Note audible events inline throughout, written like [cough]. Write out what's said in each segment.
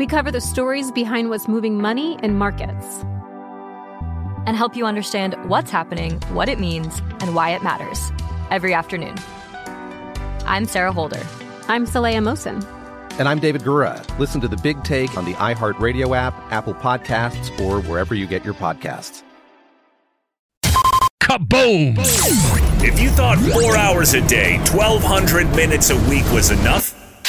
We cover the stories behind what's moving money and markets. and help you understand what's happening, what it means, and why it matters every afternoon. I'm Sarah Holder. I'm Saleha Mohsin. And I'm David Gura. Listen to The Big Take on the iHeartRadio app, Apple Podcasts, or wherever you get your podcasts. Kaboom! If you thought four hours a day, 1,200 minutes a week was enough,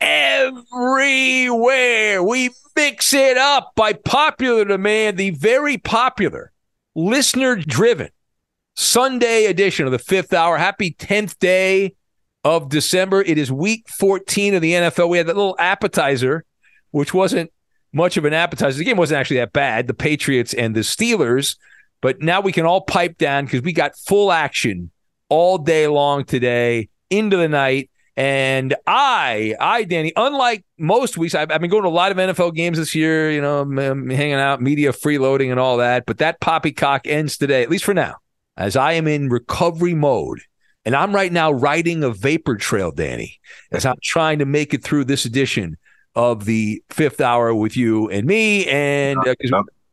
everywhere. We mix it up by popular demand, the very popular, listener driven Sunday edition of the fifth hour. Happy 10th day of December. It is week 14 of the NFL. We had that little appetizer, which wasn't much of an appetizer. The game wasn't actually that bad, the Patriots and the Steelers. But now we can all pipe down because we got full action all day long today into the night. And I, I, Danny, unlike most weeks, I've, I've been going to a lot of NFL games this year, you know, I'm, I'm hanging out, media freeloading and all that. But that poppycock ends today, at least for now, as I am in recovery mode. And I'm right now riding a vapor trail, Danny, as I'm trying to make it through this edition of the fifth hour with you and me. And uh,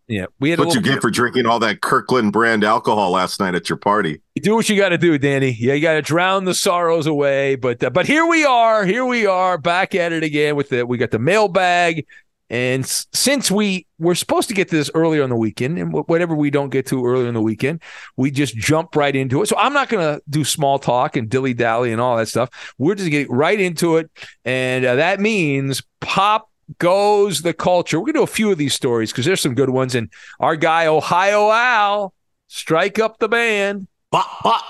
yeah, we had What you get for drinking all that Kirkland brand alcohol last night at your party? You do what you got to do, Danny. Yeah, you got to drown the sorrows away. But uh, but here we are. Here we are back at it again with the we got the mailbag. And s- since we we're supposed to get to this earlier on the weekend, and wh- whatever we don't get to earlier in the weekend, we just jump right into it. So I'm not going to do small talk and dilly dally and all that stuff. We're just getting right into it, and uh, that means pop goes the culture. We're going to do a few of these stories because there's some good ones. And our guy Ohio Al, strike up the band. Pop, pop.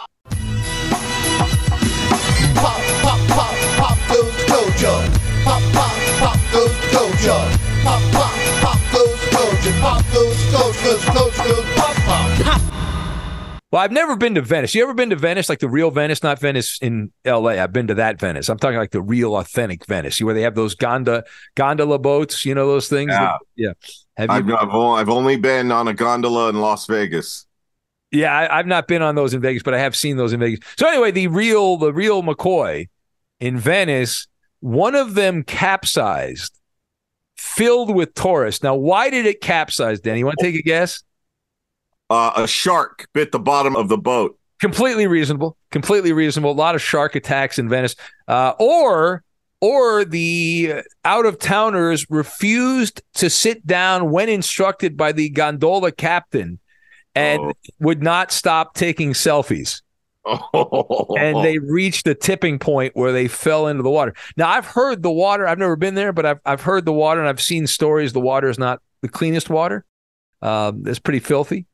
Pop, pop, pop, pop goes Gojo. Pop, pop, pop goes Gojo. Pop, pop, pop goes Gojo. Pop goes Gojo, goes pop, pop. Pop. Well, I've never been to Venice. You ever been to Venice, like the real Venice, not Venice in L.A. I've been to that Venice. I'm talking like the real, authentic Venice, where they have those gondola gondola boats. You know those things. Yeah. that- yeah. Have? I've, I've, only, I've only been on a gondola in Las Vegas. Yeah, I, I've not been on those in Vegas, but I have seen those in Vegas. So anyway, the real, the real McCoy in Venice, one of them capsized, filled with tourists. Now, why did it capsize? Danny, you want to take a guess? Uh, a shark bit the bottom of the boat. completely reasonable. Completely reasonable. A lot of shark attacks in venice. Uh, or or the out of towners refused to sit down when instructed by the gondola captain and Oh. would not stop taking selfies. [laughs] And they reached the tipping point where they fell into the water. Now i've heard the water i've never been there but i've, I've heard the water and i've seen stories the water is not the cleanest water. Um, it's pretty filthy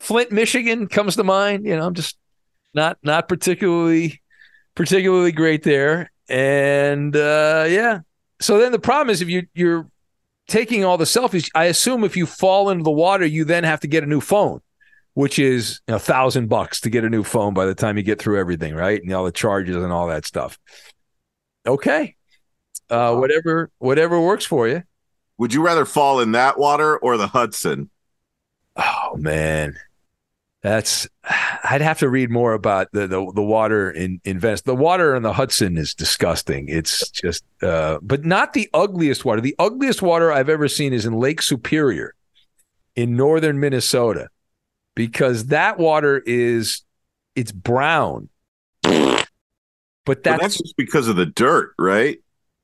Flint, Michigan comes to mind. You know, I'm just not not particularly particularly great there. And uh, yeah, so then the problem is if you you're taking all the selfies, I assume if you fall into the water, you then have to get a new phone, which is a thousand bucks to get a new phone by the time you get through everything, right? And all the charges and all that stuff. Okay, uh, whatever whatever works for you. Would you rather fall in that water or the Hudson? Oh man. That's I'd have to read more about the the, the water in, in Venice. The water in the Hudson is disgusting. It's just uh, but not the ugliest water. The ugliest water I've ever seen is in Lake Superior in northern Minnesota because that water is it's brown. But that's, But that's just because of the dirt, right?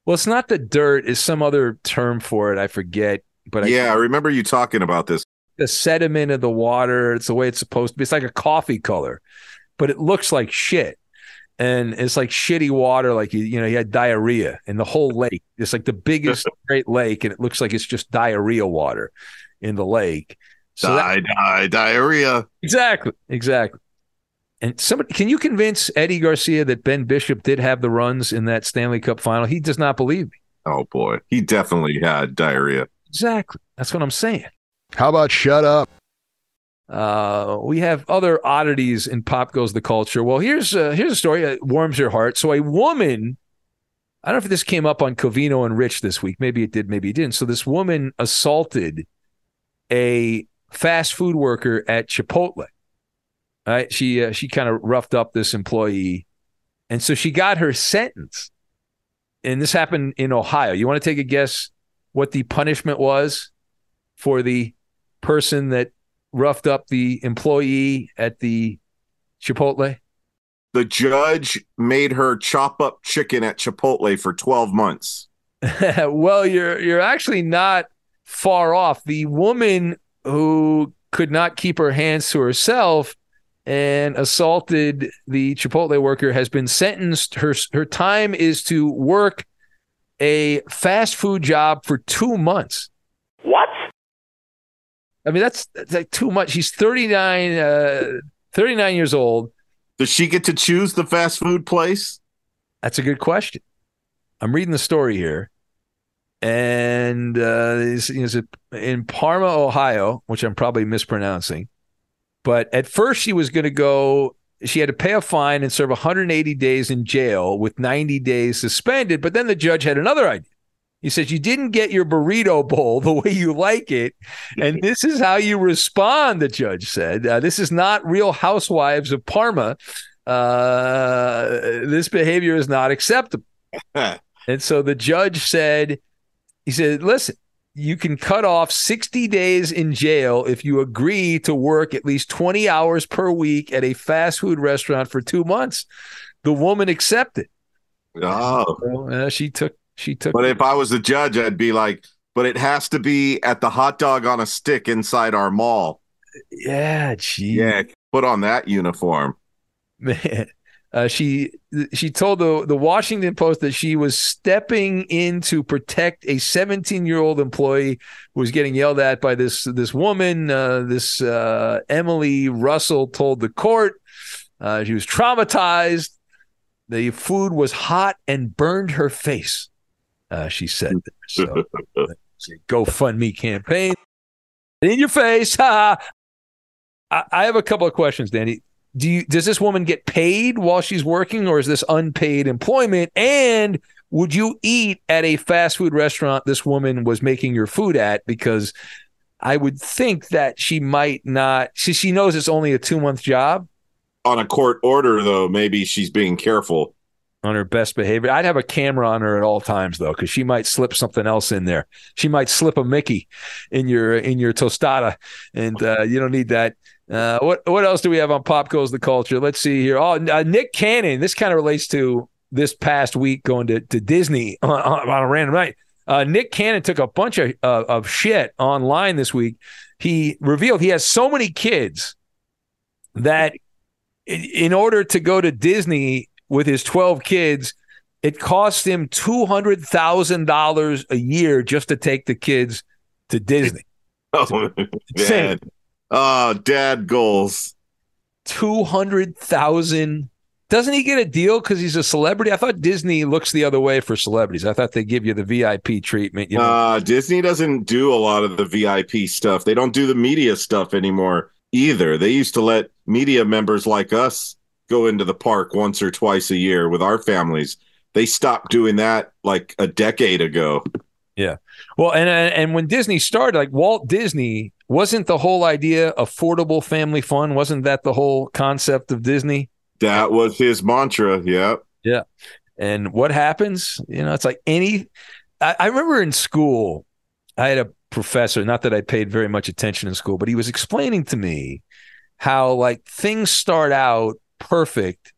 well, it's not the dirt. It's some other term for it. I forget. But I, yeah, I remember you talking about this. The sediment of the water. It's the way it's supposed to be. It's like a coffee color, but it looks like shit. And it's like shitty water, like you, you know, you had diarrhea in the whole lake. It's like the biggest [laughs] Great Lake, and it looks like it's just diarrhea water in the lake. So that- die, die, diarrhea. exactly, exactly. And somebody, can you convince Eddie Garcia that Ben Bishop did have the runs in that Stanley Cup final? He does not believe me. Oh boy, he definitely had diarrhea. Exactly. That's what I'm saying. How about shut up? Uh, we have other oddities in pop goes the culture. Well, here's uh, here's a story that warms your heart. So a woman, I don't know if this came up on Covino and Rich this week. Maybe it did, maybe it didn't. So this woman assaulted a fast food worker at Chipotle. Right? She uh, she kind of roughed up this employee, and so she got her sentence. And this happened in Ohio. You want to take a guess what the punishment was for the person that roughed up the employee at the Chipotle? The judge made her chop up chicken at Chipotle for 12 months. [laughs] well, you're you're actually not far off. The woman who could not keep her hands to herself and assaulted the Chipotle worker has been sentenced. Her her time is to work a fast food job for two months. I mean, that's, that's like too much. She's 39, uh, 39 years old. Does she get to choose the fast food place? That's a good question. I'm reading the story here. And uh, it's, it's in Parma, Ohio, which I'm probably mispronouncing. But at first, she was going to go, she had to pay a fine and serve 180 days in jail with 90 days suspended. But then the judge had another idea. He says, You didn't get your burrito bowl [laughs] the way you like it. And this is how you respond, the judge said. Uh, this is not real housewives of Parma. Uh, this behavior is not acceptable. [laughs] and so the judge said, He said, Listen, you can cut off 60 days in jail if you agree to work at least 20 hours per week at a fast food restaurant for two months. The woman accepted. Oh. So, uh, she took she took But if I was the judge, I'd be like, but it has to be at the hot dog on a stick inside our mall. yeah, gee. Yeah, put on that uniform. man. [laughs] Uh, she she told the the Washington Post that she was stepping in to protect a 17 year old employee who was getting yelled at by this this woman. Uh, this uh, Emily Russell told the court uh, she was traumatized. The food was hot and burned her face. Uh, she said, [laughs] "So it's a GoFundMe campaign in your face." Ha! I, I have a couple of questions, Danny do you does this woman get paid while she's working or is this unpaid employment and would you eat at a fast food restaurant this woman was making your food at because i would think that she might not she, she knows it's only a two month job On a court order, though, maybe she's being careful. On her best behavior i'd have a camera on her at all times though because she might slip something else in there she might slip a mickey in your in your tostada and uh, you don't need that uh, what what else do we have on Pop Goes the Culture? Let's see here. Oh, uh, Nick Cannon. This kind of relates to this past week going to, to Disney [laughs] on, on, on a random night. Uh, Nick Cannon took a bunch of uh, of shit online this week. He revealed he has so many kids that in, in order to go to Disney with his twelve kids, it costs him two hundred thousand dollars a year just to take the kids to Disney. [laughs] Oh, man. Oh, dad goals. two hundred thousand. Doesn't he get a deal because he's a celebrity? I thought Disney looks the other way for celebrities. I thought they give you the VIP treatment. You know, Uh, Disney doesn't do a lot of the VIP stuff. They don't do the media stuff anymore either. They used to let media members like us go into the park once or twice a year with our families. They stopped doing that like a decade ago. Yeah. Well, and uh, and when Disney started, like Walt Disney wasn't the whole idea affordable family fun? Wasn't that the whole concept of Disney? That was his mantra. Yeah. Yeah. And what happens? You know, it's like any. I, I remember in school, I had a professor, not that I paid very much attention in school, but he was explaining to me how like things start out perfect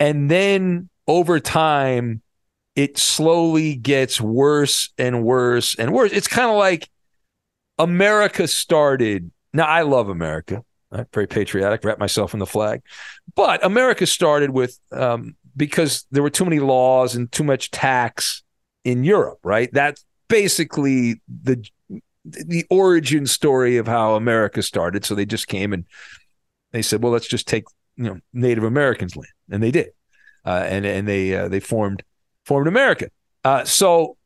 and then over time it slowly gets worse and worse and worse. It's kind of like America started. Now I love America. I'm very patriotic, wrap myself in the flag. But America started with um, because there were too many laws and too much tax in Europe, right? That's basically the the origin story of how America started. So they just came and they said, "Well, let's just take you know Native Americans' land," and they did, uh, and and they uh, they formed formed America. Uh, so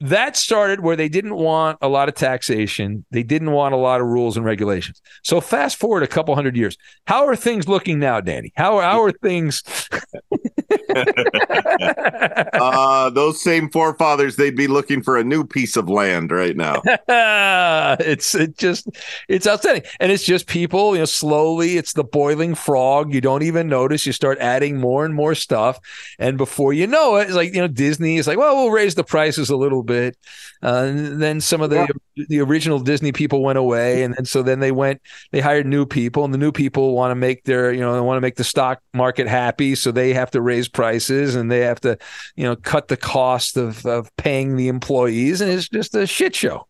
that started where they didn't want a lot of taxation. They didn't want a lot of rules and regulations. So fast forward a couple hundred years. How are things looking now, Danny? How, are, how are things? [laughs] uh, those same forefathers, they'd be looking for a new piece of land right now. [laughs] it's it just it's outstanding, and it's just people. You know, slowly, it's the boiling frog. You don't even notice. You start adding more and more stuff, and before you know it, it's like you know Disney is like, well, we'll raise the prices a little bit. Uh, and then some of the yeah. The original Disney people went away, and then so then they went, they hired new people, and the new people want to make their you know they want to make the stock market happy, so they have to raise prices and they have to you know cut the cost of of paying the employees, and it's just a shit show.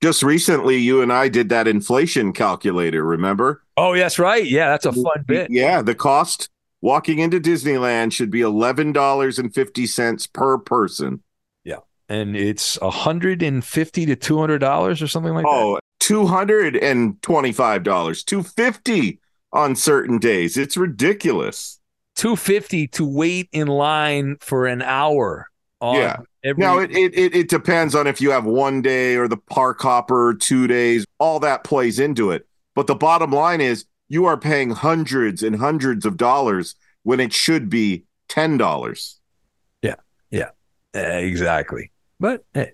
Just recently, you and I did that inflation calculator. Remember? Oh, yes, right. Yeah, that's a fun bit. Yeah, the cost walking into Disneyland should be eleven dollars and fifty cents per person and it's a hundred and fifty to two hundred dollars or something like oh, that. Oh, two hundred and twenty-five dollars, two fifty on certain days. It's ridiculous. Two fifty to wait in line for an hour. yeah. Every- now it, it it depends on if you have one day or the park hopper, two days. All that plays into it. But the bottom line is, you are paying hundreds and hundreds of dollars when it should be ten dollars. Yeah. Yeah. Exactly. But hey,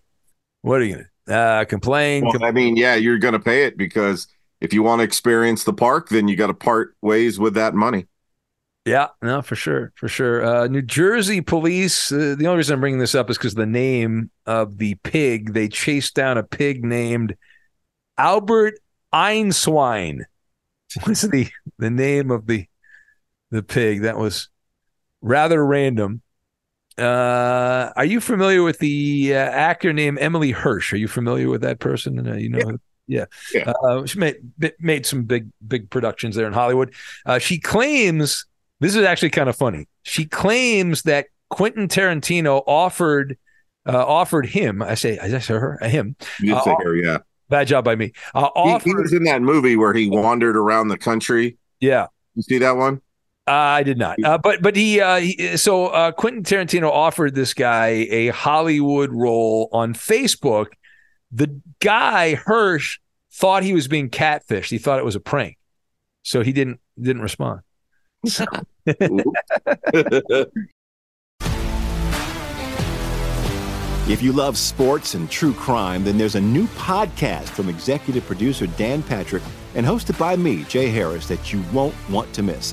what are you going to uh, complain? Well, I mean, yeah, you're going to pay it because if you want to experience the park, then you got to part ways with that money. Yeah, no, for sure, for sure. Uh, New Jersey police. Uh, the only reason I'm bringing this up is because the name of the pig. They chased down a pig named Albert Einswine. [laughs] What's the the name of the the pig? That was rather random. Uh, are you familiar with the uh, actor named Emile Hirsch? Are you familiar with that person? Uh, you know, yeah, yeah. Uh, she made made some big big productions there in Hollywood. Uh, she claims this is actually kind of funny. She claims that Quentin Tarantino offered uh, offered him. I say, I say her, him. You say her, yeah. Bad job by me. Offered, he, he was in that movie where he wandered around the country. Yeah, you see that one? Uh, I did not. Uh, but but he, uh, he so uh, Quentin Tarantino offered this guy a Hollywood role on Facebook. The guy Hirsch thought he was being catfished. He thought it was a prank, so he didn't didn't respond. [laughs] if you love sports and true crime, then there's a new podcast from executive producer Dan Patrick and hosted by me, Jay Harris, that you won't want to miss.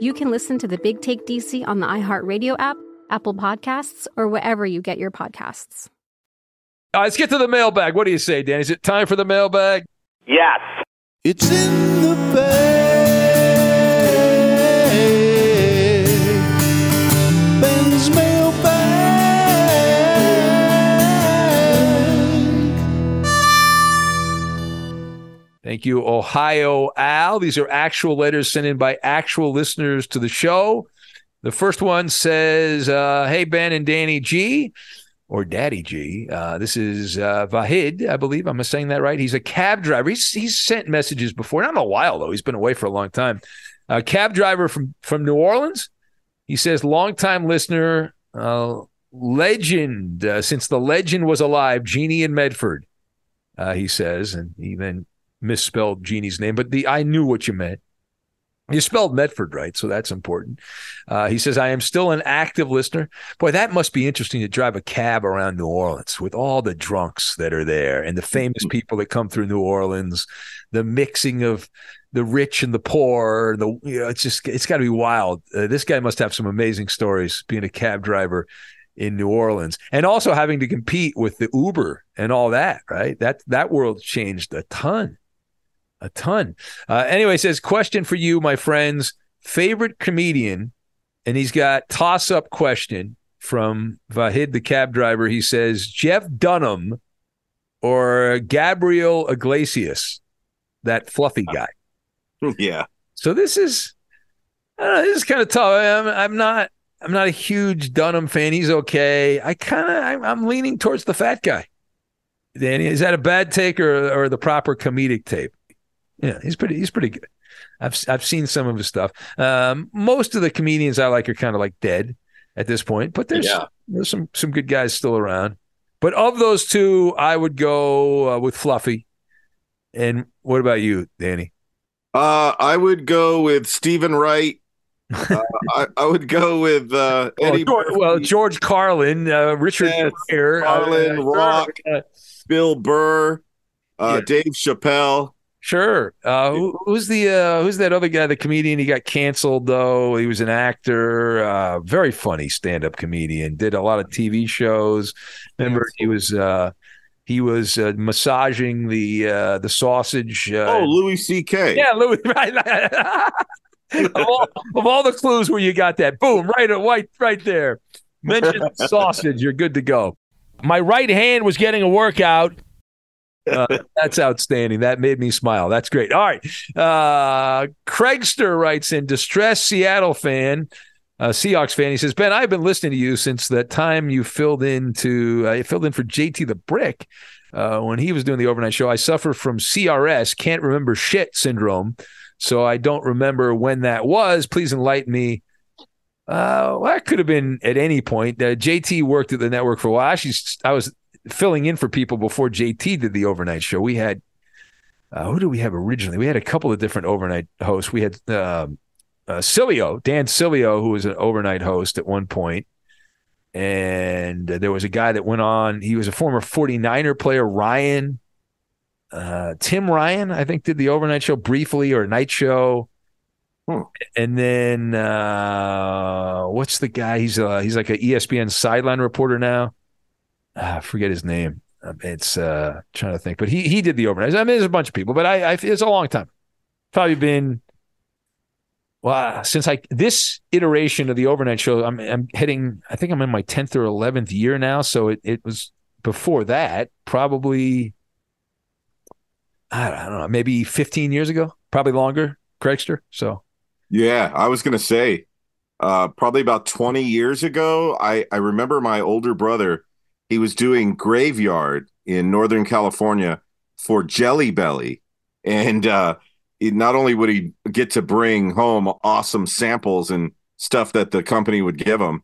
you can listen to the Big Take DC on the iHeartRadio app, Apple Podcasts, or wherever you get your podcasts. All right, let's get to the mailbag. What do you say, Dan? Is it time for the mailbag? Yes. It's in the bag. Thank you, Ohio Al. These are actual letters sent in by actual listeners to the show. The first one says, uh, Hey, Ben and Danny G or Daddy G. Uh, this is uh, Vahid, I believe. I'm saying that right. He's a cab driver. He's, he's sent messages before, not in a while, though. He's been away for a long time. A cab driver from, from New Orleans. He says, longtime listener, uh, legend, uh, since the legend was alive, Jeannie in Medford, uh, he says, and he then misspelled Jeannie's name, but the I knew what you meant. You spelled Medford right, so that's important. Uh, he says, I am still an active listener. Boy, that must be interesting to drive a cab around New Orleans with all the drunks that are there and the famous people that come through New Orleans, the mixing of the rich and the poor. The you know, it's just it's got to be wild. Uh, this guy must have some amazing stories being a cab driver in New Orleans and also having to compete with the Uber and all that. Right, that that world changed a ton a ton. Uh, anyway, says question for you, my friends. Favorite comedian, and he's got toss up question from Vahid, the cab driver. He says Jeff Dunham or Gabriel Iglesias, that fluffy guy. [laughs] Yeah. So this is, I don't know, this is kind of tough. I'm, I'm not. I'm not a huge Dunham fan. He's okay. I kind of, I'm, I'm leaning towards the fat guy. Danny, is that a bad take or, or the proper comedic tape? Yeah, he's pretty. He's pretty good. I've I've seen some of his stuff. Um, most of the comedians I like are kind of like dead at this point, but there's Yeah. there's some some good guys still around. But of those two, I would go uh, with Fluffy. And what about you, Danny? Uh, I would go with Steven Wright. [laughs] Uh, I, I would go with uh, Well, Eddie George, well, George Carlin, uh, Richard Yes, Pryor, Carlin, uh, Rock, uh, Bill Burr, uh, Dave Chappelle. Sure. Uh, who, who's the uh, who's that other guy? The comedian. He got canceled though. He was an actor. Uh, very funny stand-up comedian. Did a lot of TV shows. Remember, he was uh, he was uh, massaging the uh, the sausage. Uh, Oh, Louis C.K. yeah, Louis. [laughs] Right. of, all, of all the clues where you got that, boom, right, right, right there. Mention sausage. You're good to go. My right hand was getting a workout. Uh, that's outstanding. That made me smile. That's great. All right. Uh, Craigster writes in distressed Seattle fan, uh, Seahawks fan. He says, Ben, I've been listening to you since that time you filled in to uh, filled in for JT the Brick uh, when he was doing the overnight show. I suffer from CRS, can't remember shit syndrome, so I don't remember when that was. Please enlighten me. Uh, well, that could have been at any point. Uh, JT worked at the network for a while. Actually, I was filling in for people before JT did the overnight show. We had uh, who do we have originally? We had a couple of different overnight hosts. We had um, uh, Sileo, Dan Sileo, who was an overnight host at one point. And there was a guy that went on. He was a former 49er player, Ryan. Uh, Tim Ryan, I think, did the overnight show briefly or night show. And then uh, what's the guy? He's uh, he's like an ESPN sideline reporter now. Ah, I forget his name. Um, It's uh, trying to think, but he he did the overnight. I mean, there's a bunch of people, but I, I it's a long time. Probably been well since I this iteration of the overnight show. I'm I'm heading. I think I'm in my tenth or eleventh year now. So it it was before that, probably. I don't know, maybe 15 years ago, probably longer, Craigster. So Yeah, I was gonna say, uh, probably about twenty years ago. I I remember my older brother. He was doing graveyard in Northern California for Jelly Belly, and uh, not only would he get to bring home awesome samples and stuff that the company would give him,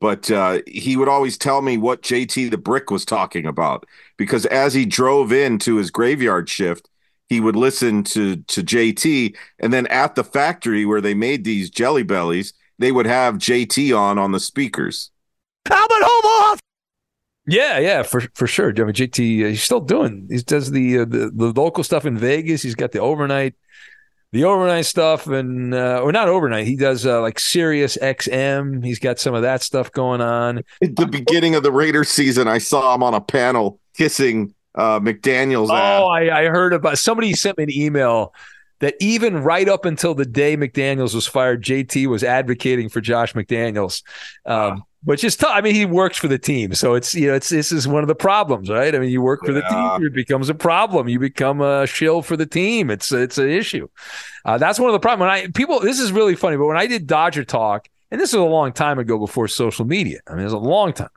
but uh, he would always tell me what JT the Brick was talking about because as he drove into his graveyard shift, he would listen to to JT, and then at the factory where they made these Jelly Bellies, they would have JT on on the speakers. Albert Homoff. Yeah, yeah, for for sure. I mean, JT, uh, he's still doing. He does the, uh, the the local stuff in Vegas. He's got the overnight, the overnight stuff, and uh, or not overnight. He does uh, like Sirius XM. He's got some of that stuff going on. At the beginning of the Raiders season, I saw him on a panel kissing uh, McDaniel's. ass. Oh, I, I heard about somebody sent me an email that even right up until the day McDaniels was fired, JT was advocating for Josh McDaniels. Um, which is tough. I mean, he works for the team, so it's you know, it's this is one of the problems, right? I mean, you work for the team, it becomes a problem. You become a shill for the team. It's it's an issue. Uh, that's one of the problems. When I people, this is really funny, but when I did Dodger Talk, and this was a long time ago before social media. I mean, it was a long time,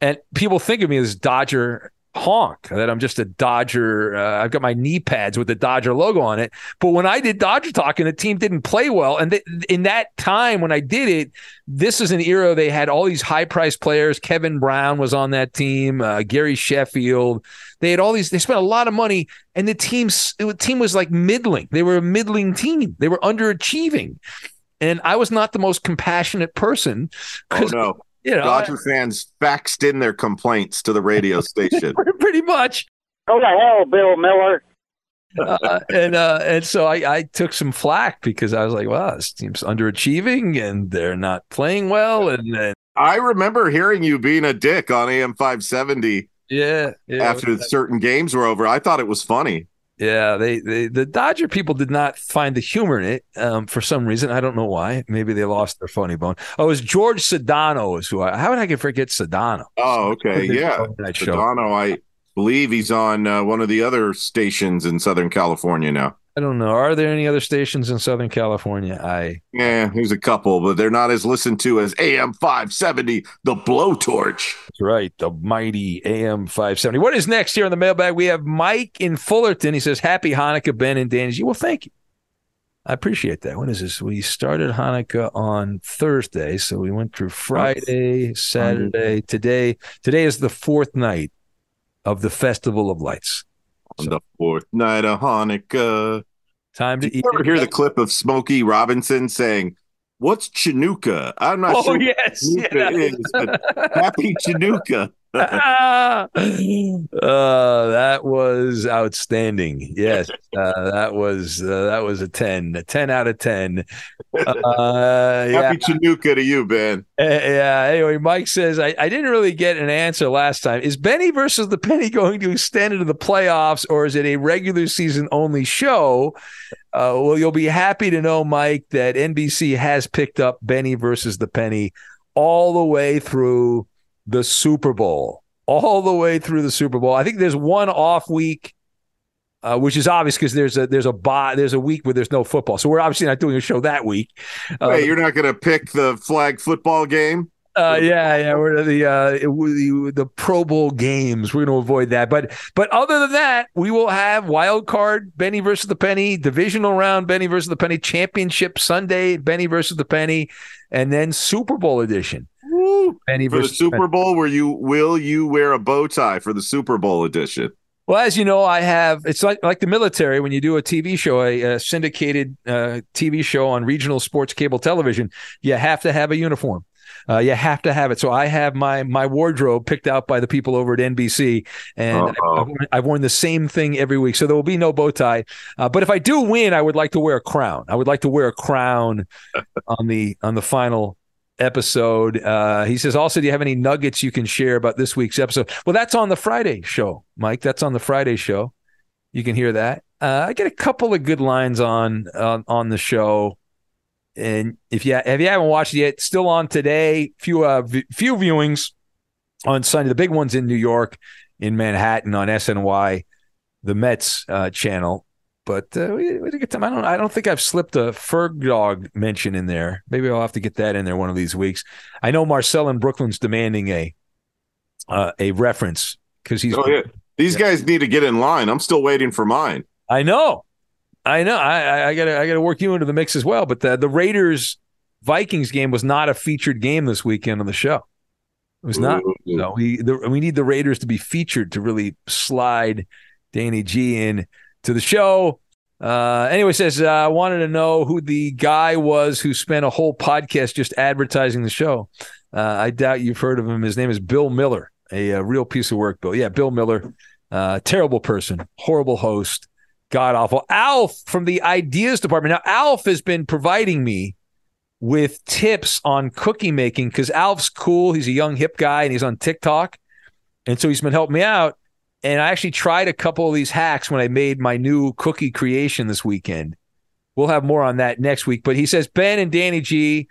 and people think of me as Dodger honk that I'm just a Dodger. Uh, I've got my knee pads with the Dodger logo on it. But when I did Dodger Talk and the team didn't play well, and th- in that time when I did it, this is an era they had all these high priced players. Kevin Brown was on that team. Uh, Gary Sheffield. They had all these. They spent a lot of money, and the team's the team was like middling. They were a middling team. They were underachieving. And I was not the most compassionate person. Oh no. You know, Dodger fans faxed in their complaints to the radio [laughs] station. pretty much. Go to hell, Bill Miller. uh, and uh, and so I, I took some flack because I was like, wow, this team's underachieving and they're not playing well. And, and I remember hearing you being a dick on AM 570 yeah, yeah, after certain games were over. I thought it was funny. Yeah, they, they the Dodger people did not find the humor in it um, for some reason. I don't know why. Maybe they lost their funny bone. Oh, it was George Sedano is who I. How would I forget Sedano? Oh, okay. Yeah. Sedano, I believe he's on uh, one of the other stations in Southern California now. I don't know. Are there any other stations in Southern California? I Yeah, there's a couple, but they're not as listened to as AM 570, the blowtorch. That's right. The mighty AM 570. What is next here on the mailbag? We have Mike in Fullerton. He says, Happy Hanukkah, Ben and Danny. Well, thank you. I appreciate that. When is this? We started Hanukkah on Thursday. So we went through Friday, Saturday, today. Today is the fourth night of the Festival of Lights. On the fourth night of Hanukkah. Time to Did you ever hear the clip of Smokey Robinson saying, What's Chinooka? I'm not Oh, sure yes, what Chinooka yeah. is, but happy Chinooka. Uh, [laughs] that was outstanding. Yes, uh, that was uh, that was a ten, a ten out of ten. Uh, yeah. Happy Chinooka to you, Ben. Uh, yeah. Anyway, Mike says I, I didn't really get an answer last time. Is Benny versus the Penny going to extend into the playoffs, or is it a regular season only show? Uh, well, you'll be happy to know, Mike, that NBC has picked up Benny versus the Penny all the way through the Super Bowl. All the way through the Super Bowl. I think there's one off week. Uh, which is obvious because there's a there's a bye, there's a week where there's no football, so we're obviously not doing a show that week. Uh, Hey, you're not going to pick the flag football game? uh, yeah, yeah, we're the uh, the the Pro Bowl games. We're going to avoid that, but but other than that, we will have wild card Benny versus the Penny, divisional round Benny versus the Penny, championship Sunday Benny versus the Penny, and then Super Bowl edition Benny For the Super Penny. Bowl, where you will you wear a bow tie for the Super Bowl edition? Well, as you know, I have. It's like like the military when you do a TV show, a, a syndicated uh, TV show on regional sports cable television. You have to have a uniform. Uh, you have to have it. So I have my my wardrobe picked out by the people over at NBC, and I've, I've worn, I've worn the same thing every week. So there will be no bow tie. Uh, but if I do win, I would like to wear a crown. I would like to wear a crown [laughs] on the on the final episode. Uh, he says, also, do you have any nuggets you can share about this week's episode? Well, that's on the Friday show, Mike. That's on the Friday show. You can hear that. Uh, I get a couple of good lines on on, on the show. And if you if you haven't watched it yet, still on today. Few uh, v- few viewings on Sunday. The big ones in New York, in Manhattan on SNY, the Mets uh, channel. But uh, we, we didn't get time. I don't. I don't think I've slipped a Ferg dog mention in there. Maybe I'll have to get that in there one of these weeks. I know Marcel in Brooklyn's demanding a uh, a reference because he's. Oh, yeah. These guys need to get in line. I'm still waiting for mine. I know, I know. I, I, I gotta I gotta work you into the mix as well. But the the Raiders Vikings game was not a featured game this weekend on the show. It was not. Ooh. No, we the, we need the Raiders to be featured to really slide Danny G in to the show. Uh, anyway, says uh, I wanted to know who the guy was who spent a whole podcast just advertising the show. Uh, I doubt you've heard of him. His name is Bill Miller, a, a real piece of work. Bill, yeah, Bill Miller, uh, terrible person, horrible host, god awful. Alf from the ideas department. Now, Alf has been providing me with tips on cookie making because Alf's cool. He's a young hip guy and he's on TikTok, and so he's been helping me out. And I actually tried a couple of these hacks when I made my new cookie creation this weekend. We'll have more on that next week. But he says, Ben and Danny G,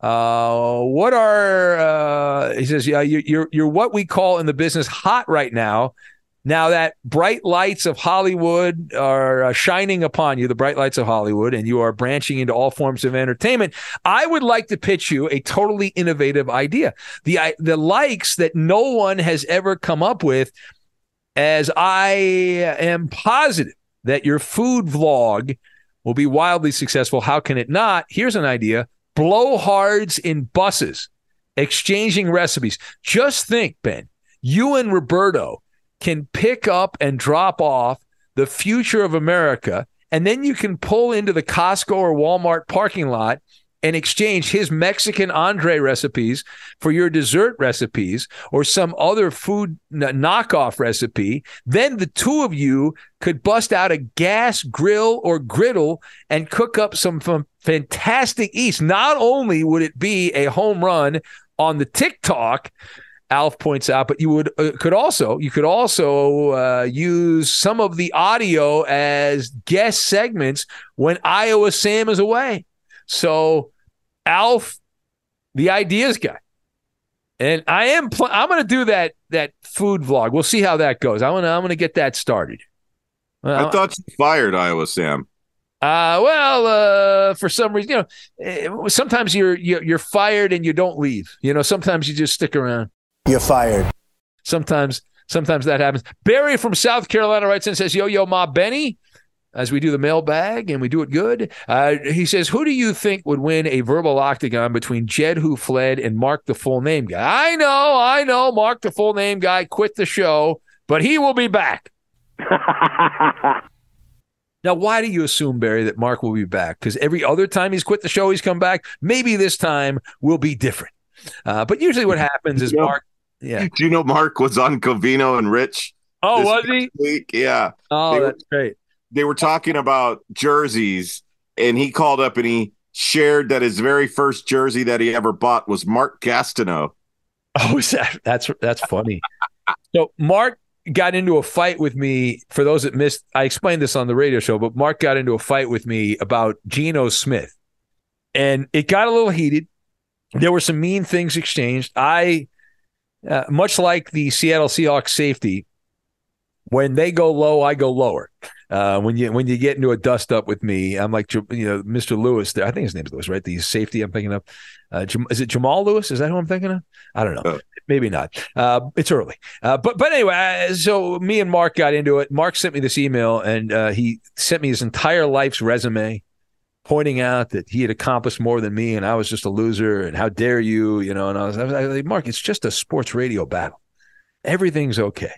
uh, what are uh, he says, yeah, you're, you're what we call in the business hot right now. Now that bright lights of Hollywood are uh, shining upon you, the bright lights of Hollywood, and you are branching into all forms of entertainment, I would like to pitch you a totally innovative idea. The the likes that no one has ever come up with as I am positive that your food vlog will be wildly successful. How can it not? Here's an idea blowhards in buses, exchanging recipes. Just think, Ben, you and Roberto can pick up and drop off the future of America, and then you can pull into the Costco or Walmart parking lot and exchange his Mexican Andre recipes for your dessert recipes or some other food knockoff recipe, then the two of you could bust out a gas grill or griddle and cook up some fantastic eats. Not only would it be a home run on the TikTok, Alf points out, but you would uh, could also you could also uh, use some of the audio as guest segments when Iowa Sam is away. So Alf, the ideas guy. And I am pl- I'm going to do that that food vlog. We'll see how that goes. I'm going to I'm going to get that started. I thought you fired Iowa Sam. Uh, well, uh, for some reason, you know, eh, sometimes you're, you're you're fired and you don't leave. You know, sometimes you just stick around. You're fired. Sometimes sometimes that happens. Barry from South Carolina writes in and says, "Yo yo ma Benny." As we do the mailbag and we do it good. Uh, he says, Who do you think would win a verbal octagon between Jed, who fled, and Mark, the full name guy? I know, I know, Mark, the full name guy, quit the show, but he will be back. [laughs] now, why do you assume, Barry, that Mark will be back? Because every other time he's quit the show, he's come back. Maybe this time will be different. Uh, but usually what [laughs] happens is You know- Mark. Yeah. Do you know Mark was on Covino and Rich? Oh, was he? Week? Yeah. Oh, They were- that's great. They were talking about jerseys, and he called up and he shared that his very first jersey that he ever bought was Mark Gastineau. Oh, is that that's that's funny. so Mark got into a fight with me. For those that missed, I explained this on the radio show, but Mark got into a fight with me about Geno Smith, and it got a little heated. There were some mean things exchanged. I, uh, much like the Seattle Seahawks safety, when they go low, I go lower. Uh, when you when you get into a dust up with me, I'm like you know Mr. Lewis. There, I think his name's Lewis, right? The safety I'm thinking of. Uh, Jam- is it Jamal Lewis? Is that who I'm thinking of? I don't know. Maybe not. Uh, it's early. Uh, but but anyway, uh, so me and Mark got into it. Mark sent me this email, and uh, he sent me his entire life's resume, pointing out that he had accomplished more than me, and I was just a loser. And how dare you? You know. And I was, I was like, Mark, it's just a sports radio battle. Everything's okay.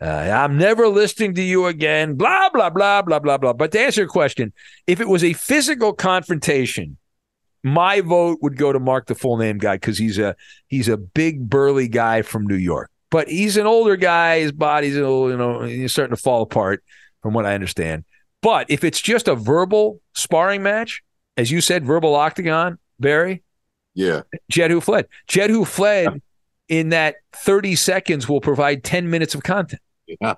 Uh, I'm never listening to you again. Blah blah blah blah blah blah. But to answer your question, if it was a physical confrontation, my vote would go to Mark, the full name guy, because he's a he's a big burly guy from New York. But he's an older guy. His body's a little, you know, he's starting to fall apart, from what I understand. But if it's just a verbal sparring match, as you said, verbal octagon, Barry, Yeah. Jed who fled. Jed who fled in that 30 seconds will provide 10 minutes of content. Yeah.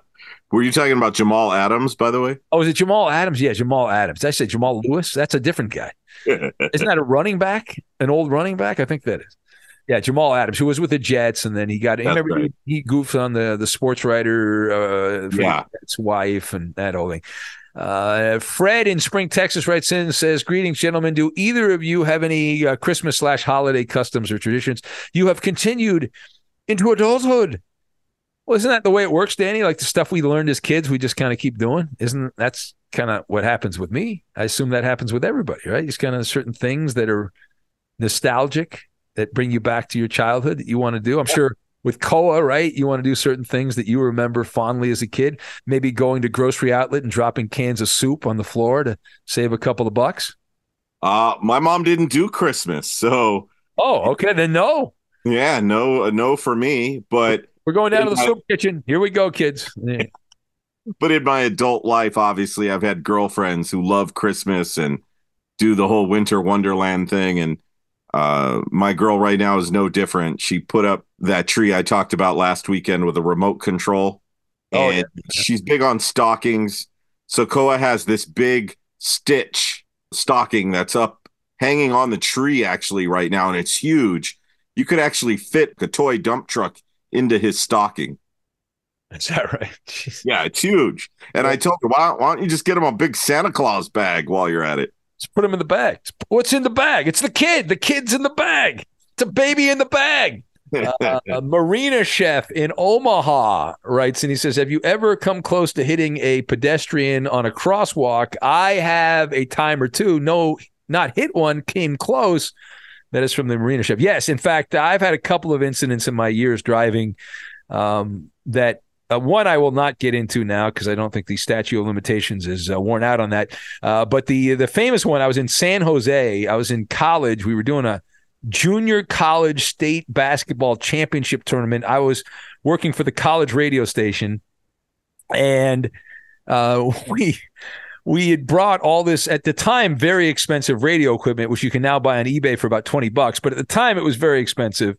Were you talking about Jamal Adams, by the way? Oh, is it Jamal Adams? Yeah, Jamal Adams. I said Jamal Lewis? That's a different guy. [laughs] Isn't that a running back? An old running back? I think that is. Yeah, Jamal Adams, who was with the Jets, and then he got. That's remember right. he, he goofed on the the sports writer, uh, Yeah. his wife, and that whole thing. Uh, Fred in Spring, Texas, writes in and says, "Greetings, gentlemen. Do either of you have any uh, Christmas slash holiday customs or traditions you have continued into adulthood?" Well, isn't that the way it works, Danny? Like the stuff we learned as kids, we just kind of keep doing. Isn't that's kind of what happens with me? I assume that happens with everybody, right? Just kind of certain things that are nostalgic that bring you back to your childhood that you want to do. I'm sure with Koa, right? You want to do certain things that you remember fondly as a kid. Maybe going to grocery outlet and dropping cans of soup on the floor to save a couple of bucks. Uh, my mom didn't do Christmas, so. Oh, okay, then no. Yeah, no, no for me. But we're going down to the soup kitchen. Here we go, kids. Yeah. [laughs] But in my adult life, obviously, I've had girlfriends who love Christmas and do the whole winter wonderland thing. And uh, my girl right now is no different. She put up that tree I talked about last weekend with a remote control. Oh, and yeah. she's big on stockings. So Koa has this big stitch stocking that's up hanging on the tree actually right now, and it's huge. You could actually fit a toy dump truck into his stocking. Is that right? [laughs] Jeez. Yeah, it's huge. And I told her, why, why don't you just get him a big Santa Claus bag while you're at it? Just put him in the bag. What's in the bag? It's the kid. The kid's in the bag. It's a baby in the bag. [laughs] uh, a marina chef in Omaha writes and he says, Have you ever come close to hitting a pedestrian on a crosswalk? I have a time or two. No, not hit one, came close. That is from the Marina Chef. Yes, in fact, I've had a couple of incidents in my years driving um, that uh, one I will not get into now because I don't think the statute of limitations is uh, worn out on that. Uh, but the the famous one, I was in San Jose. I was in college. We were doing a junior college state basketball championship tournament. I was working for the college radio station, and uh, [laughs] we we had brought all this at the time very expensive radio equipment, which you can now buy on eBay for about 20 bucks. But at the time, it was very expensive.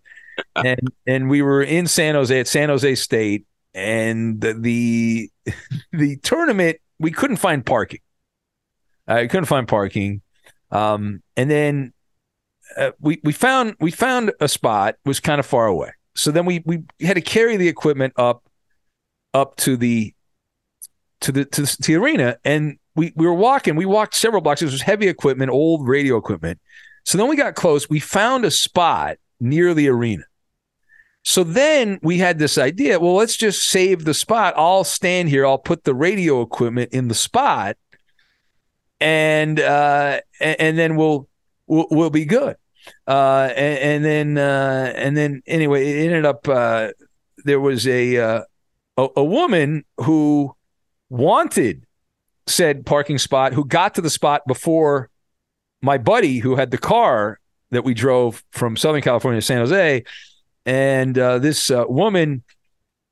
and and we were in San Jose at San Jose State, and the the, tournament we couldn't find parking. I couldn't find parking, um, and then uh, we we found we found a spot was kind of far away. So then we we had to carry the equipment up up to the to the to the, to the arena, and we we were walking. We walked several blocks. This was heavy equipment, old radio equipment. So then we got close. We found a spot near the arena. So then we had this idea. Well, let's just save the spot. I'll stand here. I'll put the radio equipment in the spot, and uh, and then we'll we'll, we'll be good. Uh, and, and, then uh, and then anyway, it ended up uh, there was a, uh, a a woman who wanted said parking spot who got to the spot before my buddy who had the car that we drove from Southern California to San Jose. And uh, this uh, woman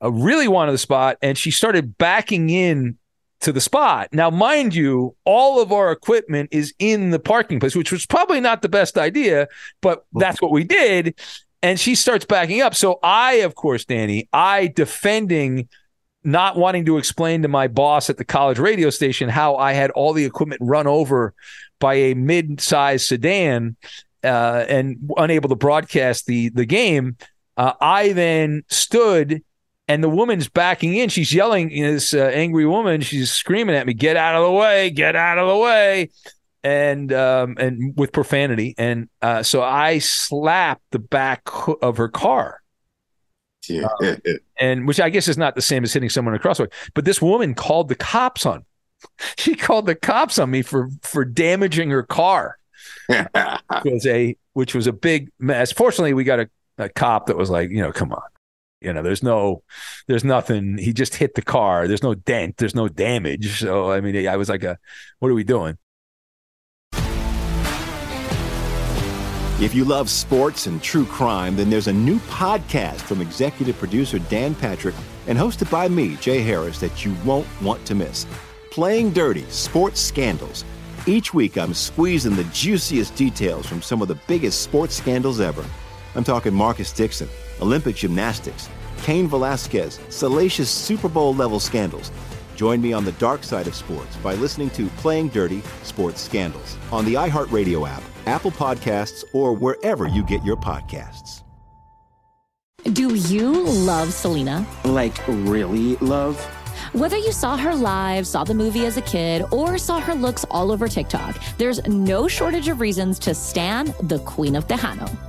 uh, really wanted the spot and she started backing in to the spot. Now, mind you, all of our equipment is in the parking place, which was probably not the best idea, but that's what we did. And she starts backing up. So I, of course, Danny, I defending not wanting to explain to my boss at the college radio station how I had all the equipment run over by a mid-sized sedan uh, and unable to broadcast the the game. Uh, I then stood, and the woman's backing in. She's yelling. You know, this uh, angry woman. She's screaming at me, "Get out of the way! Get out of the way!" And um, and with profanity. And uh, so I slapped the back of her car yeah. Um, and which I guess is not the same as hitting someone in a crosswalk. But this woman called the cops on. [laughs] She called the cops on me for for damaging her car. [laughs] which was a which was a big mess. Fortunately, we got a, a cop that was like, you know, come on. You know, there's no, there's nothing. He just hit the car. There's no dent. There's no damage. So I mean, I was like, a, what are we doing? If you love sports and true crime, then there's a new podcast from executive producer Dan Patrick and hosted by me, Jay Harris, that you won't want to miss. Playing Dirty Sports Scandals. Each week, I'm squeezing the juiciest details from some of the biggest sports scandals ever. I'm talking Marcus Dixon, Olympic gymnastics, Cain Velasquez, salacious Super Bowl level scandals. Join me on the dark side of sports by listening to Playing Dirty Sports Scandals on the iHeartRadio app, Apple Podcasts, or wherever you get your podcasts. Do you love Selena? Like, really love? Whether you saw her live, saw the movie as a kid, or saw her looks all over TikTok, there's no shortage of reasons to stan the Queen of Tejano.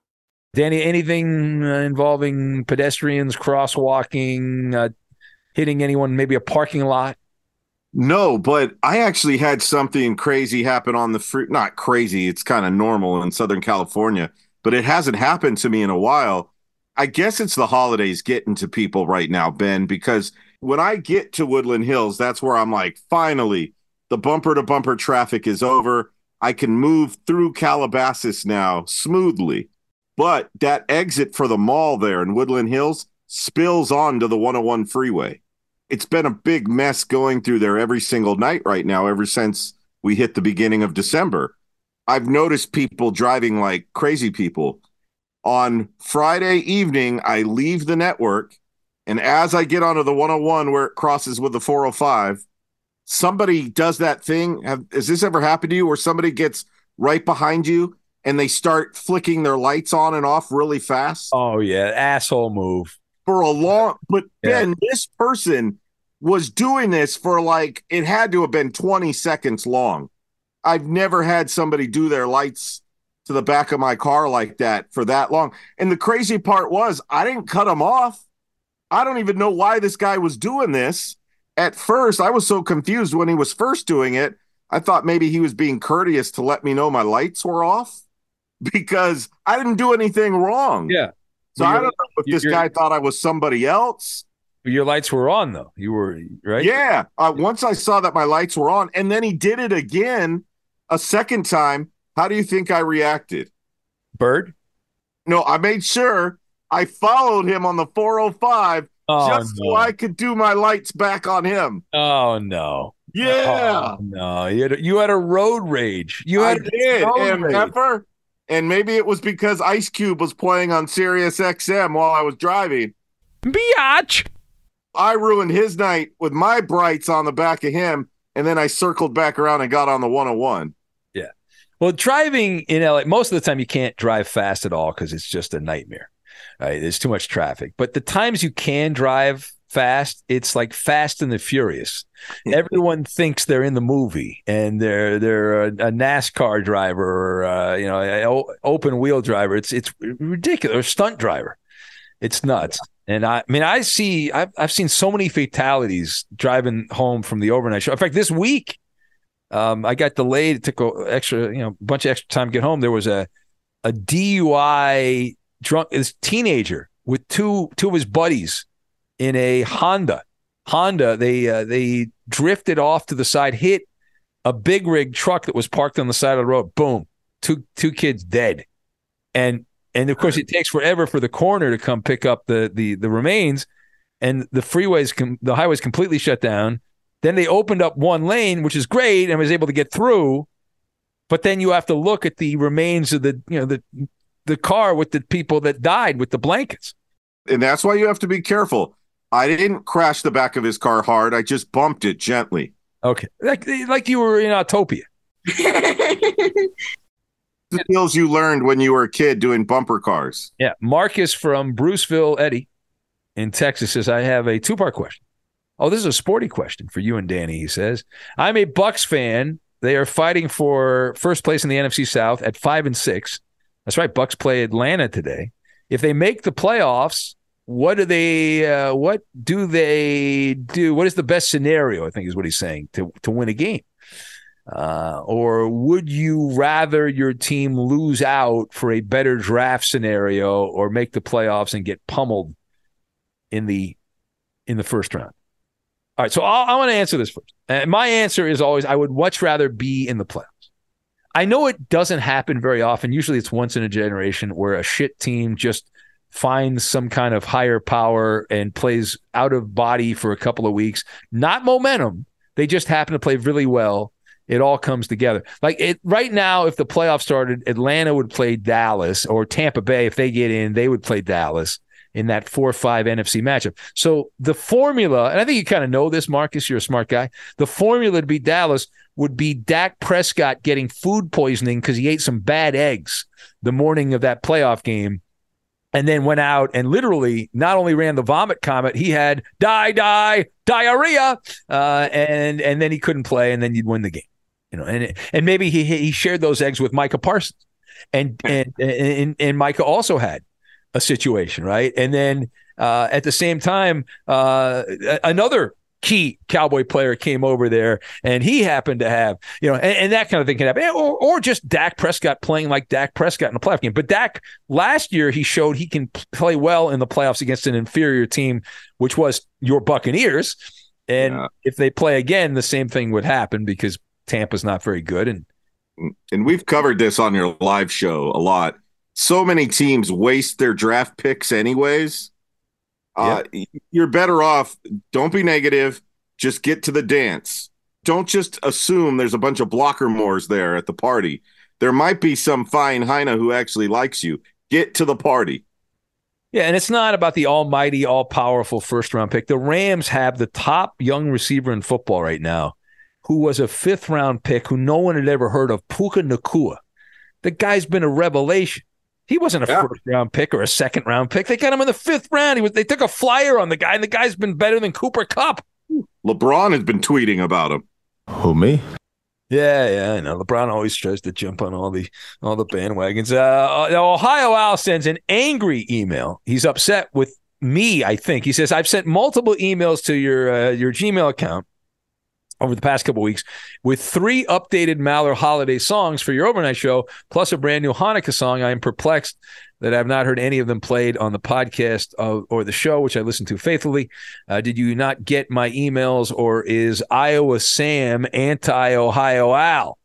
Danny, anything uh, involving pedestrians, crosswalking, uh, hitting anyone, maybe a parking lot? No, but I actually had something crazy happen on the free. Not crazy, it's kind of normal in Southern California, but it hasn't happened to me in a while. I guess it's the holidays getting to people right now, Ben, because when I get to Woodland Hills, that's where I'm like, finally, the bumper to bumper traffic is over. I can move through Calabasas now smoothly. But that exit for the mall there in Woodland Hills spills onto the 101 freeway. It's been a big mess going through there every single night right now, ever since we hit the beginning of December. I've noticed people driving like crazy people. On Friday evening, I leave the network, and as I get onto the 101 where it crosses with the 405, somebody does that thing. Have, has this ever happened to you where somebody gets right behind you and they start flicking their lights on and off really fast. Oh yeah, asshole move. For a long but yeah. then this person was doing this for like it had to have been 20 seconds long. I've never had somebody do their lights to the back of my car like that for that long. And the crazy part was I didn't cut him off. I don't even know why this guy was doing this. At first, I was so confused when he was first doing it. I thought maybe he was being courteous to let me know my lights were off because I didn't do anything wrong. Yeah. So I don't know if this guy thought I was somebody else. Your lights were on though. You were right. Yeah. Uh, once I saw that my lights were on, and then he did it again a second time. How do you think I reacted? Bird. No, I made sure I followed him on the 405 oh, just no. so I could do my lights back on him. Oh no. Yeah. Oh, no, you had a, you had a road rage. You had I did. And rage. Pepper, and maybe it was because Ice Cube was playing on Sirius XM while I was driving. Biatch. I ruined his night with my brights on the back of him, and then I circled back around and got on the 101. Yeah. Well, driving in LA, most of the time you can't drive fast at all because it's just a nightmare. Right? There's too much traffic. But the times you can drive fast, it's like Fast and the Furious. Everyone thinks they're in the movie and they're they're a, a NASCAR driver or uh, you know o- open wheel driver. It's it's ridiculous. Or stunt driver. It's nuts. And I, I mean, I see, I've, I've seen so many fatalities driving home from the overnight show. In fact, this week, um, I got delayed. It took a extra, you know, a bunch of extra time to get home. There was a, a DUI drunk, this teenager with two, two of his buddies in a Honda. Honda, they, uh, they drifted off to the side, hit a big rig truck that was parked on the side of the road. Boom, two, two kids dead. And and of course, it takes forever for the coroner to come pick up the the the remains, and the freeways, com- the highways completely shut down. Then they opened up one lane, which is great, and was able to get through. But then you have to look at the remains of the you know the the car with the people that died with the blankets. And that's why you have to be careful. I didn't crash the back of his car hard. I just bumped it gently. Okay, like like you were in Autopia. [laughs] The skills you learned when you were a kid doing bumper cars. Yeah, Marcus from Bruceville-Eddy, in Texas says I have a two part question. Oh, this is a sporty question for you and Danny. He says I'm a Bucks fan They are fighting for first place in the NFC South at five and six. That's right. Bucks play Atlanta today. If they make the playoffs, what do they? Uh, what do they do? What is the best scenario? I think is what he's saying to to win a game. Uh, or would you rather your team lose out for a better draft scenario, or make the playoffs and get pummeled in the in the first round? All right, so I want to answer this first. And my answer is always I would much rather be in the playoffs. I know it doesn't happen very often. Usually it's once in a generation where a shit team just finds some kind of higher power and plays out of body for a couple of weeks. Not momentum. They just happen to play really well. It all comes together. Like it right now, if the playoffs started, Atlanta would play Dallas or Tampa Bay. If they get in, they would play Dallas in that 4 5 NFC matchup. So the formula, and I think you kind of know this, Marcus, you're a smart guy. The formula to beat Dallas would be Dak Prescott getting food poisoning because he ate some bad eggs the morning of that playoff game and then went out and literally not only ran the vomit comet, he had die, die, diarrhea, uh, and and then he couldn't play, and then you'd win the game, you know, and and maybe he he shared those eggs with Micah Parsons, and and and, and Micah also had a situation, right, and then uh, at the same time, uh, another key cowboy player came over there and he happened to have, you know, and, and, that kind of thing can happen. Or, or just Dak Prescott playing like Dak Prescott in a playoff game. But Dak last year, he showed he can play well in the playoffs against an inferior team, which was your Buccaneers. And yeah. if they play again, the same thing would happen because Tampa's not very good. And mm, and we've covered this on your live show a lot. So many teams waste their draft picks anyways uh, you're better off. Don't be negative. Just get to the dance. Don't just assume there's a bunch of blocker moors there at the party. There might be some fine Heine who actually likes you. Get to the party. Yeah, and it's not about the almighty, all powerful first round pick. The Rams have the top young receiver in football right now, who was a fifth round pick who no one had ever heard of, Puka Nacua. The guy's been a revelation. He wasn't a yeah. first round pick or a second round pick. They got him in the fifth round. He was. They took a flyer on the guy, and the guy's been better than Cooper Kupp. LeBron has been tweeting about him. Who me? Yeah, yeah, I know. LeBron always tries to jump on all the all the bandwagons. Uh, uh Ohio Al sends an angry email. He's upset with me. I think he says I've sent multiple emails to your uh, your Gmail account over the past couple weeks with three updated Maller holiday songs for your overnight show, plus a brand new Hanukkah song. I am perplexed that I've not heard any of them played on the podcast of, or the show, which I listen to faithfully. Uh, did you not get my emails, or is Iowa Sam anti Ohio Al?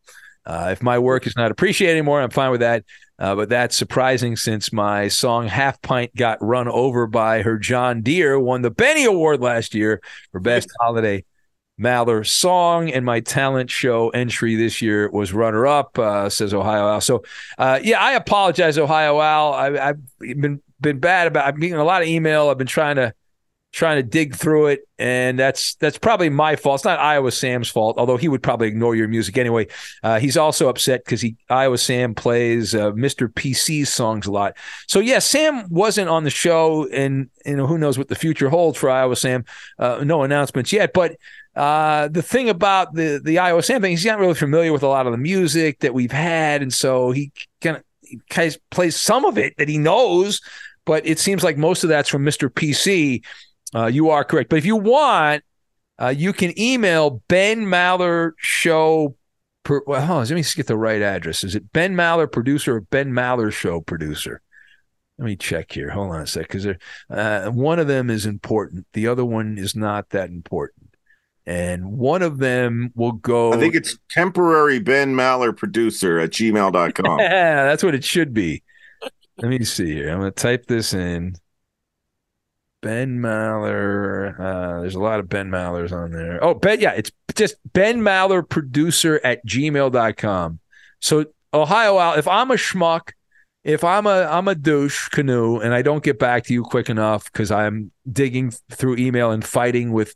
Uh, if my work is not appreciated anymore, I'm fine with that. Uh, but that's surprising since my song Half Pint got run over by her John Deere, won the Benny Award last year for Best [laughs] Holiday Maller song and my talent show entry this year was runner up, uh, says Ohio Al. So, uh, yeah, I apologize, Ohio Al. I, have been been bad about. I've been getting a lot of email. I've been trying to trying to dig through it, and that's that's probably my fault. It's not Iowa Sam's fault, although he would probably ignore your music anyway. Uh, he's also upset because he Iowa Sam plays uh, Mr. PC's songs a lot. So yeah, Sam wasn't on the show, and you know who knows what the future holds for Iowa Sam. Uh, no announcements yet, but uh, the thing about the the Iowa Sam thing, he's not really familiar with a lot of the music that we've had, and so he kind of kind of plays some of it that he knows, but it seems like most of that's from Mr. PC. Uh, you are correct, but if you want, uh, you can email Ben Maller Show. Per, well, on, let me just get the right address. Is it Ben Maller producer or Ben Maller Show producer? Let me check here. Hold on a sec, because uh, one of them is important. The other one is not that important and one of them will go. I think it's temporary Ben Maller producer at gmail.com. [laughs] yeah, that's what it should be. Let me see here. I'm going to type this in. Ben Maller. Uh, there's a lot of Ben Mallers on there. Oh, Ben, yeah, it's just Ben Maller producer at gmail.com. So, Ohio if I'm a schmuck, if I'm a I'm a douche canoe and I don't get back to you quick enough because I'm digging through email and fighting with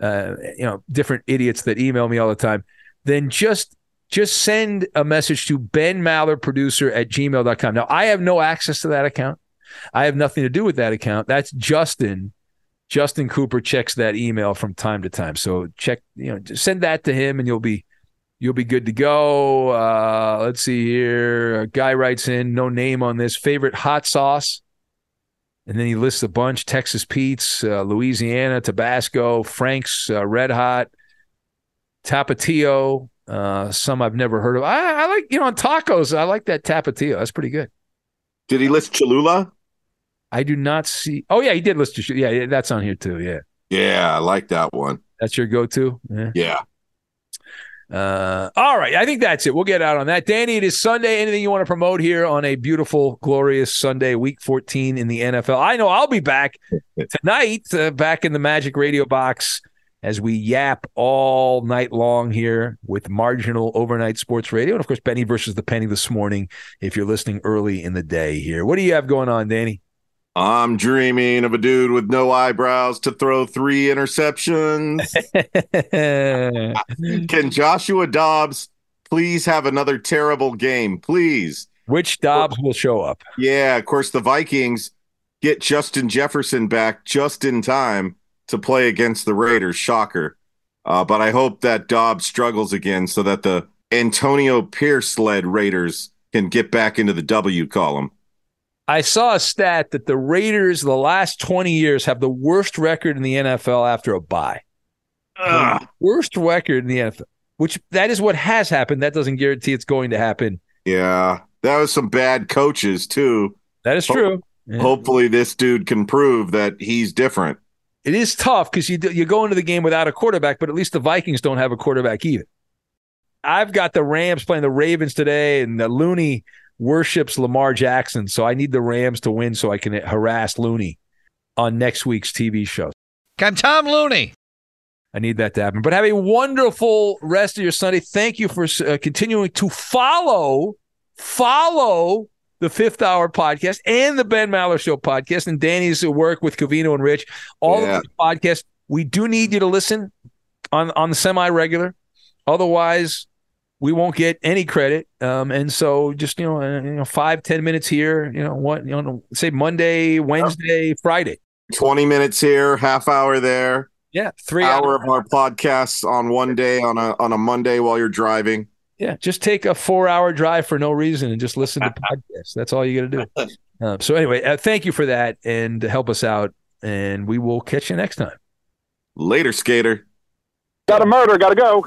uh, you know, different idiots that email me all the time, then just just send a message to Ben Maller producer at gmail.com. Now, I have no access to that account. I have nothing to do with that account. That's Justin. Justin Cooper checks that email from time to time. So check, you know, send that to him and you'll be you'll be good to go. Uh, let's see here. A guy writes in, no name on this, favorite hot sauce. And then he lists a bunch Texas Pete's, uh, Louisiana, Tabasco, Frank's, uh, Red Hot, Tapatio, uh, some I've never heard of. I, I, like, you know, on tacos, I like that Tapatio. That's pretty good. Did he list Cholula? I do not see. Oh, yeah, he did list Cholula. Yeah, yeah, that's on here too. Yeah. Yeah, I like that one. That's your go to? Yeah. Yeah. Uh, all right. I think that's it. We'll get out on that. Danny, it is Sunday. Anything you want to promote here on a beautiful, glorious Sunday, week 14 in the NFL? I know I'll be back [laughs] tonight, uh, back in the Magic Radio box as we yap all night long here with marginal overnight sports radio. And of course, Benny versus the Penny this morning, if you're listening early in the day here. What do you have going on, Danny? I'm dreaming of a dude with no eyebrows to throw three interceptions. [laughs] Can Joshua Dobbs please have another terrible game? Please. Which Dobbs will show up? Yeah, of course, the Vikings get Justin Jefferson back just in time to play against the Raiders. Shocker. Uh, but I hope that Dobbs struggles again so that the Antonio Pierce led Raiders can get back into the W column. I saw a stat that the Raiders, the last 20 years, have the worst record in the NFL after a bye. Worst record in the NFL, which that is what has happened. That doesn't guarantee it's going to happen. Yeah, that was some bad coaches too. That is true. Yeah. Hopefully, this dude can prove that he's different. It is tough because you you go into the game without a quarterback, but at least the Vikings don't have a quarterback either. I've got the Rams playing the Ravens today, and the Looney worships Lamar Jackson, so I need the Rams to win so I can harass Looney on next week's TV show. Can Tom Looney? I need that to happen. But have a wonderful rest of your Sunday. Thank you for uh, continuing to follow follow the Fifth Hour podcast and the Ben Maller Show podcast and Danny's work with Covino and Rich. All yeah. of these podcasts. We do need you to listen on on the semi regular. Otherwise, we won't get any credit. Um, and so just you know, uh, you know, five ten minutes here. You know what? You know, say Monday, Wednesday, Friday. Twenty minutes here, half hour there. Yeah, three hour hours. of our podcasts on one day on a on a Monday while you're driving. Yeah, just take a four hour drive for no reason and just listen to [laughs] podcasts. That's all you got to do. Uh, [laughs] so anyway, uh, thank you for that and help us out, and we will catch you next time. Later, skater. Got a murder. Got to go.